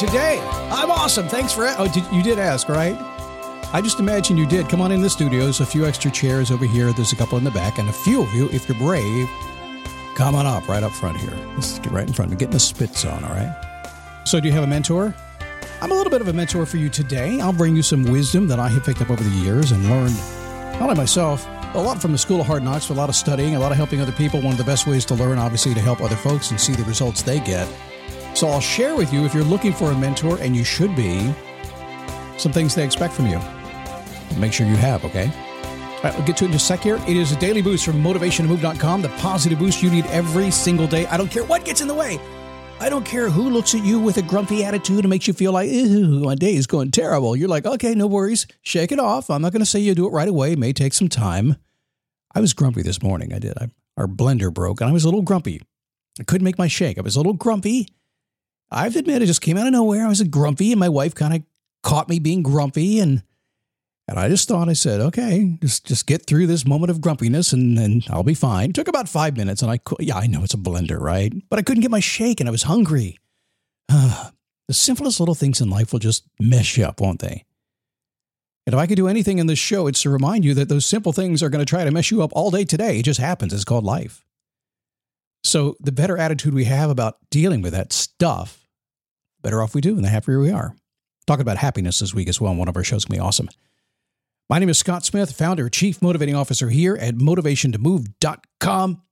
Today? I'm awesome. Thanks for. Oh, did, you did ask, right? I just imagine you did. Come on in the studio. There's a few extra chairs over here. There's a couple in the back, and a few of you, if you're brave, come on up right up front here. Let's get right in front. We're getting the spits on. All right. So, do you have a mentor? I'm a little bit of a mentor for you today. I'll bring you some wisdom that I have picked up over the years and learned, not only myself, a lot from the School of Hard Knocks, a lot of studying, a lot of helping other people. One of the best ways to learn, obviously, to help other folks and see the results they get. So I'll share with you if you're looking for a mentor, and you should be, some things they expect from you. Make sure you have, okay? All right, we'll get to it in a sec here. It is a daily boost from motivationtomove.com, the positive boost you need every single day. I don't care what gets in the way. I don't care who looks at you with a grumpy attitude and makes you feel like, Ew, my day is going terrible. You're like, okay, no worries. Shake it off. I'm not going to say you do it right away. It may take some time. I was grumpy this morning. I did. I, our blender broke and I was a little grumpy. I couldn't make my shake. I was a little grumpy. I have admitted admit, it just came out of nowhere. I was a grumpy, and my wife kind of caught me being grumpy, and and I just thought, I said, okay, just just get through this moment of grumpiness, and and I'll be fine. It took about five minutes, and I yeah, I know it's a blender, right? But I couldn't get my shake, and I was hungry. the simplest little things in life will just mess you up, won't they? And if I could do anything in this show, it's to remind you that those simple things are going to try to mess you up all day today. It just happens. It's called life. So the better attitude we have about dealing with that stuff, better off we do and the happier we are. Talking about happiness this week as well on one of our shows can be awesome. My name is Scott Smith, founder, chief motivating officer here at motivationtomove.com.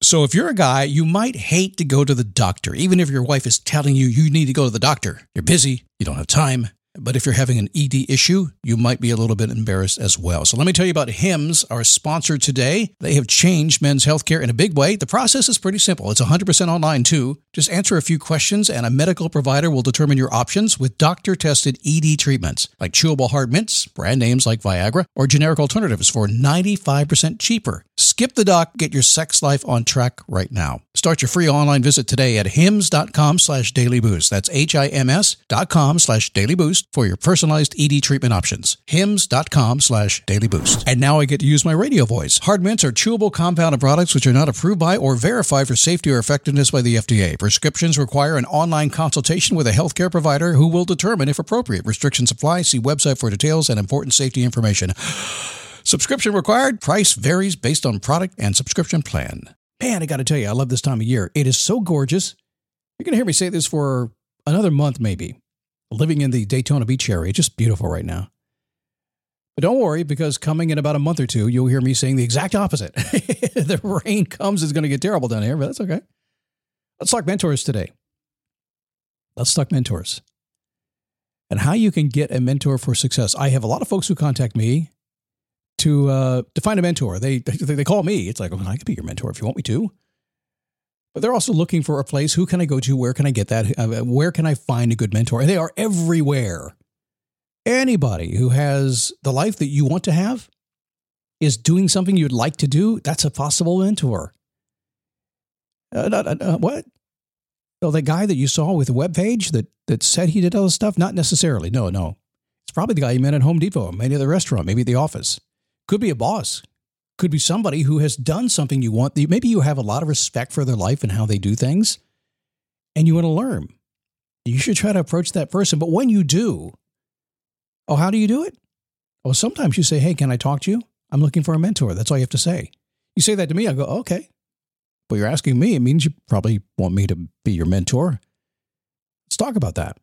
So if you're a guy, you might hate to go to the doctor, even if your wife is telling you you need to go to the doctor. You're busy, you don't have time. But if you're having an ED issue, you might be a little bit embarrassed as well. So let me tell you about HIMS, our sponsor today. They have changed men's healthcare in a big way. The process is pretty simple. It's 100% online too. Just answer a few questions and a medical provider will determine your options with doctor-tested ED treatments like chewable hard mints, brand names like Viagra, or generic alternatives for 95% cheaper. Skip the doc, get your sex life on track right now. Start your free online visit today at hims.com slash dailyboost. That's H-I-M-S dot com slash dailyboost for your personalized ED treatment options. hims.com slash dailyboost. And now I get to use my radio voice. Hard mints are chewable compound of products which are not approved by or verified for safety or effectiveness by the FDA. Prescriptions require an online consultation with a healthcare provider who will determine if appropriate. Restrictions apply. See website for details and important safety information. Subscription required. Price varies based on product and subscription plan. Man, I got to tell you, I love this time of year. It is so gorgeous. You're going to hear me say this for another month, maybe. Living in the Daytona Beach area, It's just beautiful right now. But don't worry, because coming in about a month or two, you'll hear me saying the exact opposite. the rain comes, it's going to get terrible down here, but that's okay. Let's talk mentors today. Let's talk mentors and how you can get a mentor for success. I have a lot of folks who contact me to uh, to find a mentor. They, they they call me. It's like, well, I could be your mentor if you want me to. But they're also looking for a place. Who can I go to? Where can I get that? Uh, where can I find a good mentor? And they are everywhere. Anybody who has the life that you want to have is doing something you'd like to do. That's a possible mentor. Uh, uh, uh, what? Oh, the guy that you saw with the web page that that said he did all this stuff? Not necessarily. No, no. It's probably the guy you met at Home Depot, maybe at the restaurant, maybe at the office. Could be a boss. Could be somebody who has done something you want. Maybe you have a lot of respect for their life and how they do things, and you want to learn. you should try to approach that person. But when you do, oh, how do you do it? Well, sometimes you say, hey, can I talk to you? I'm looking for a mentor. That's all you have to say. You say that to me, I go, okay. But you're asking me, it means you probably want me to be your mentor. Let's talk about that.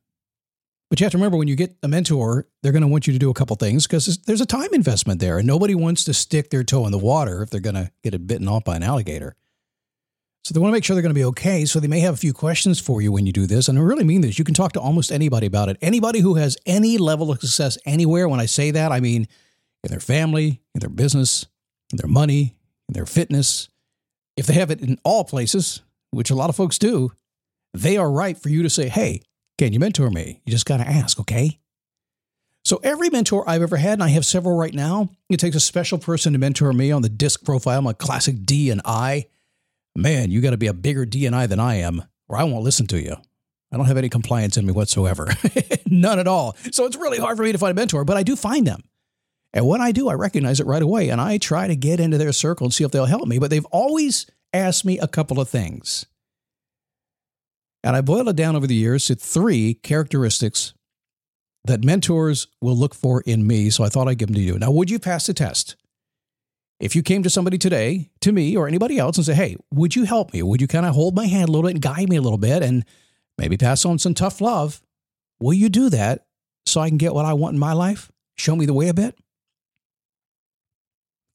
But you have to remember when you get a mentor, they're going to want you to do a couple things because there's a time investment there, and nobody wants to stick their toe in the water if they're going to get it bitten off by an alligator. So they want to make sure they're going to be okay. So they may have a few questions for you when you do this. And I really mean this. You can talk to almost anybody about it. Anybody who has any level of success anywhere. When I say that, I mean in their family, in their business, in their money, in their fitness. If they have it in all places, which a lot of folks do, they are right for you to say, hey, can you mentor me? You just got to ask, okay? So every mentor I've ever had, and I have several right now, it takes a special person to mentor me on the disc profile. I'm a classic D and I man, you got to be a bigger D and I than I am, or I won't listen to you. I don't have any compliance in me whatsoever, none at all. So it's really hard for me to find a mentor, but I do find them. And when I do, I recognize it right away and I try to get into their circle and see if they'll help me. But they've always asked me a couple of things. And I boiled it down over the years to three characteristics that mentors will look for in me. So I thought I'd give them to you. Now, would you pass the test? If you came to somebody today, to me or anybody else, and say, hey, would you help me? Would you kind of hold my hand a little bit and guide me a little bit and maybe pass on some tough love? Will you do that so I can get what I want in my life? Show me the way a bit?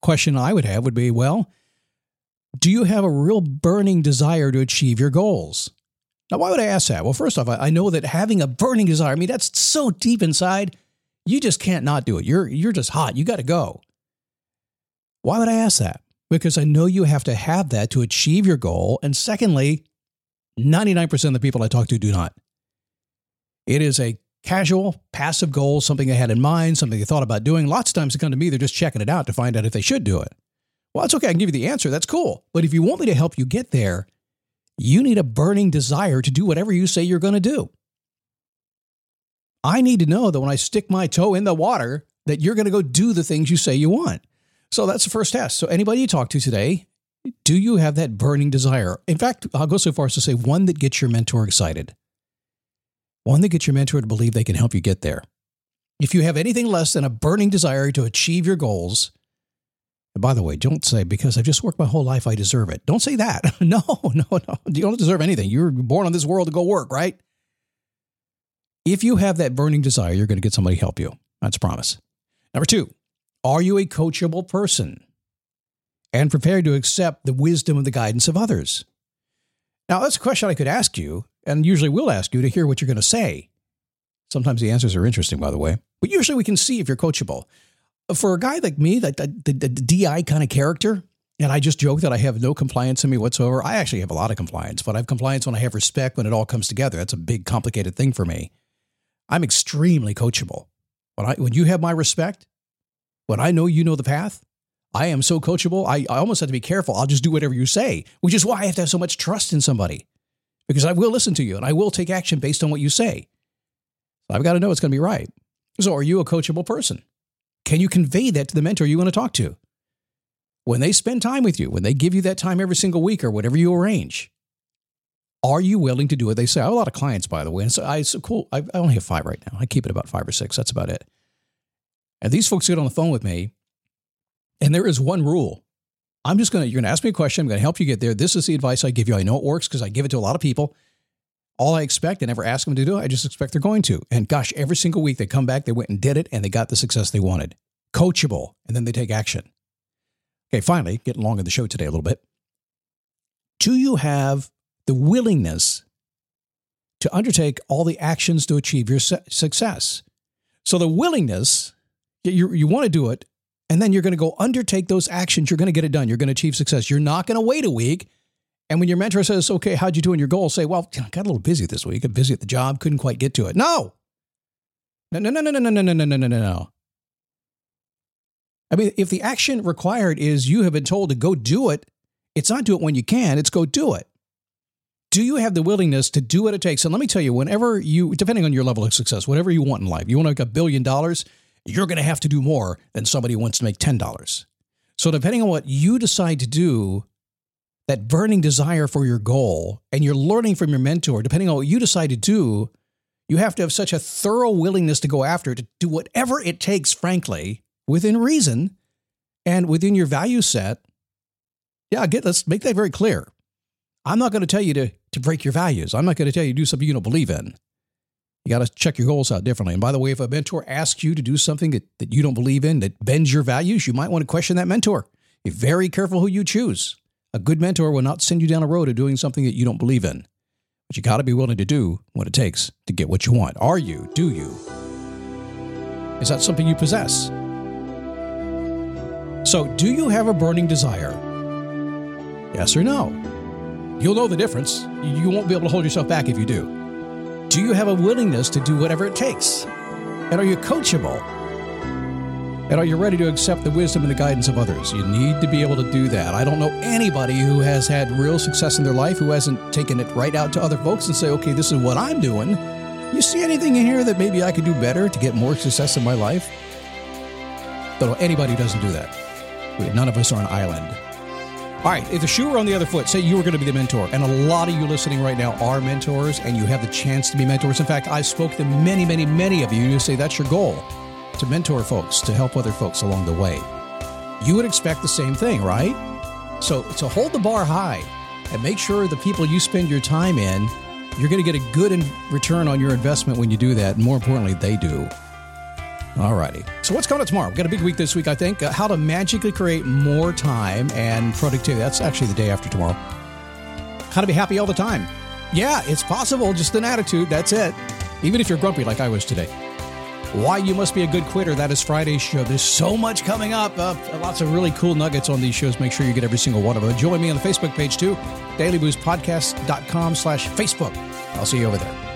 Question I would have would be, well, do you have a real burning desire to achieve your goals? Now, why would I ask that? Well, first off, I know that having a burning desire, I mean, that's so deep inside, you just can't not do it. You're, you're just hot. You got to go. Why would I ask that? Because I know you have to have that to achieve your goal. And secondly, 99% of the people I talk to do not. It is a casual, passive goal, something they had in mind, something they thought about doing. Lots of times they come to me, they're just checking it out to find out if they should do it. Well, that's okay. I can give you the answer. That's cool. But if you want me to help you get there, you need a burning desire to do whatever you say you're going to do. I need to know that when I stick my toe in the water, that you're going to go do the things you say you want. So that's the first test. So anybody you talk to today, do you have that burning desire? In fact, I'll go so far as to say one that gets your mentor excited. One that gets your mentor to believe they can help you get there. If you have anything less than a burning desire to achieve your goals, by the way, don't say, because I've just worked my whole life, I deserve it. Don't say that. no, no, no. You don't deserve anything. You're born on this world to go work, right? If you have that burning desire, you're going to get somebody to help you. That's a promise. Number two, are you a coachable person and prepared to accept the wisdom and the guidance of others? Now, that's a question I could ask you, and usually will ask you to hear what you're going to say. Sometimes the answers are interesting, by the way, but usually we can see if you're coachable. For a guy like me, that the, the, the DI kind of character, and I just joke that I have no compliance in me whatsoever. I actually have a lot of compliance, but I have compliance when I have respect, when it all comes together. That's a big, complicated thing for me. I'm extremely coachable. When, I, when you have my respect, when I know you know the path, I am so coachable. I, I almost have to be careful. I'll just do whatever you say, which is why I have to have so much trust in somebody because I will listen to you and I will take action based on what you say. I've got to know it's going to be right. So, are you a coachable person? Can you convey that to the mentor you want to talk to? When they spend time with you, when they give you that time every single week or whatever you arrange, are you willing to do what they say? I have a lot of clients, by the way. And so I, so cool. I, I only have five right now. I keep it about five or six. That's about it. And these folks get on the phone with me, and there is one rule. I'm just to, you're to ask me a question. I'm to help you get there. This is the advice I give you. I know it works because I give it to a lot of people. All I expect, I never ask them to do it. I just expect they're going to. And gosh, every single week they come back, they went and did it, and they got the success they wanted. Coachable, and then they take action. Okay, finally, getting along in the show today a little bit. Do you have the willingness to undertake all the actions to achieve your success? So the willingness you, you want to do it, and then you're going to go undertake those actions. You're going to get it done. You're going to achieve success. You're not going to wait a week. And when your mentor says, okay, how'd you do in your goal? Say, well, I got a little busy this week. I'm busy at the job, couldn't quite get to it. No. No, no, no, no, no, no, no, no, no, no, no. I mean, if the action required is you have been told to go do it, it's not do it when you can, it's go do it. Do you have the willingness to do what it takes? And let me tell you, whenever you, depending on your level of success, whatever you want in life, you want to make a billion dollars, you're going to have to do more than somebody who wants to make $10. So, depending on what you decide to do, that burning desire for your goal, and you're learning from your mentor, depending on what you decide to do, You have to have such a thorough willingness to go after to do whatever it takes, frankly, within reason and within your value set. Yeah, get let's make that very clear. I'm not going to tell you to, to break your values. I'm not going to tell you to do something you don't believe in. You got to check your goals out differently. And by the way, if a mentor asks you to do something that, that you don't believe in, that bends your values, you might want to question that mentor. Be very careful who you choose. A good mentor will not send you down a road of doing something that you don't believe in. But you got to be willing to do what it takes to get what you want. Are you? Do you? Is that something you possess? So, do you have a burning desire? Yes or no? You'll know the difference. You won't be able to hold yourself back if you do. Do you have a willingness to do whatever it takes? And are you coachable? And are you ready to accept the wisdom and the guidance of others? You need to be able to do that. I don't know anybody who has had real success in their life who hasn't taken it right out to other folks and say, okay, this is what I'm doing. You see anything in here that maybe I could do better to get more success in my life? Don't know anybody who doesn't do that. None of us are an island. All right, if the shoe were on the other foot, say you were going to be the mentor, and a lot of you listening right now are mentors, and you have the chance to be mentors. In fact, I spoke to many, many, many of you who say that's your goal to mentor folks, to help other folks along the way. You would expect the same thing, right? So, so hold the bar high and make sure the people you spend your time in, you're going to get a good return on your investment when you do that. And more importantly, they do. All righty. So what's coming up tomorrow? We've got a big week this week, I think. Uh, how to magically create more time and productivity. That's actually the day after tomorrow. How to be happy all the time. Yeah, it's possible. Just an attitude. That's it. Even if you're grumpy like I was today. Why you must be a good quitter. That is Friday's show. There's so much coming up. Uh, lots of really cool nuggets on these shows. Make sure you get every single one of them. Join me on the Facebook page too. DailyBoostPodcast.com slash Facebook. I'll see you over there.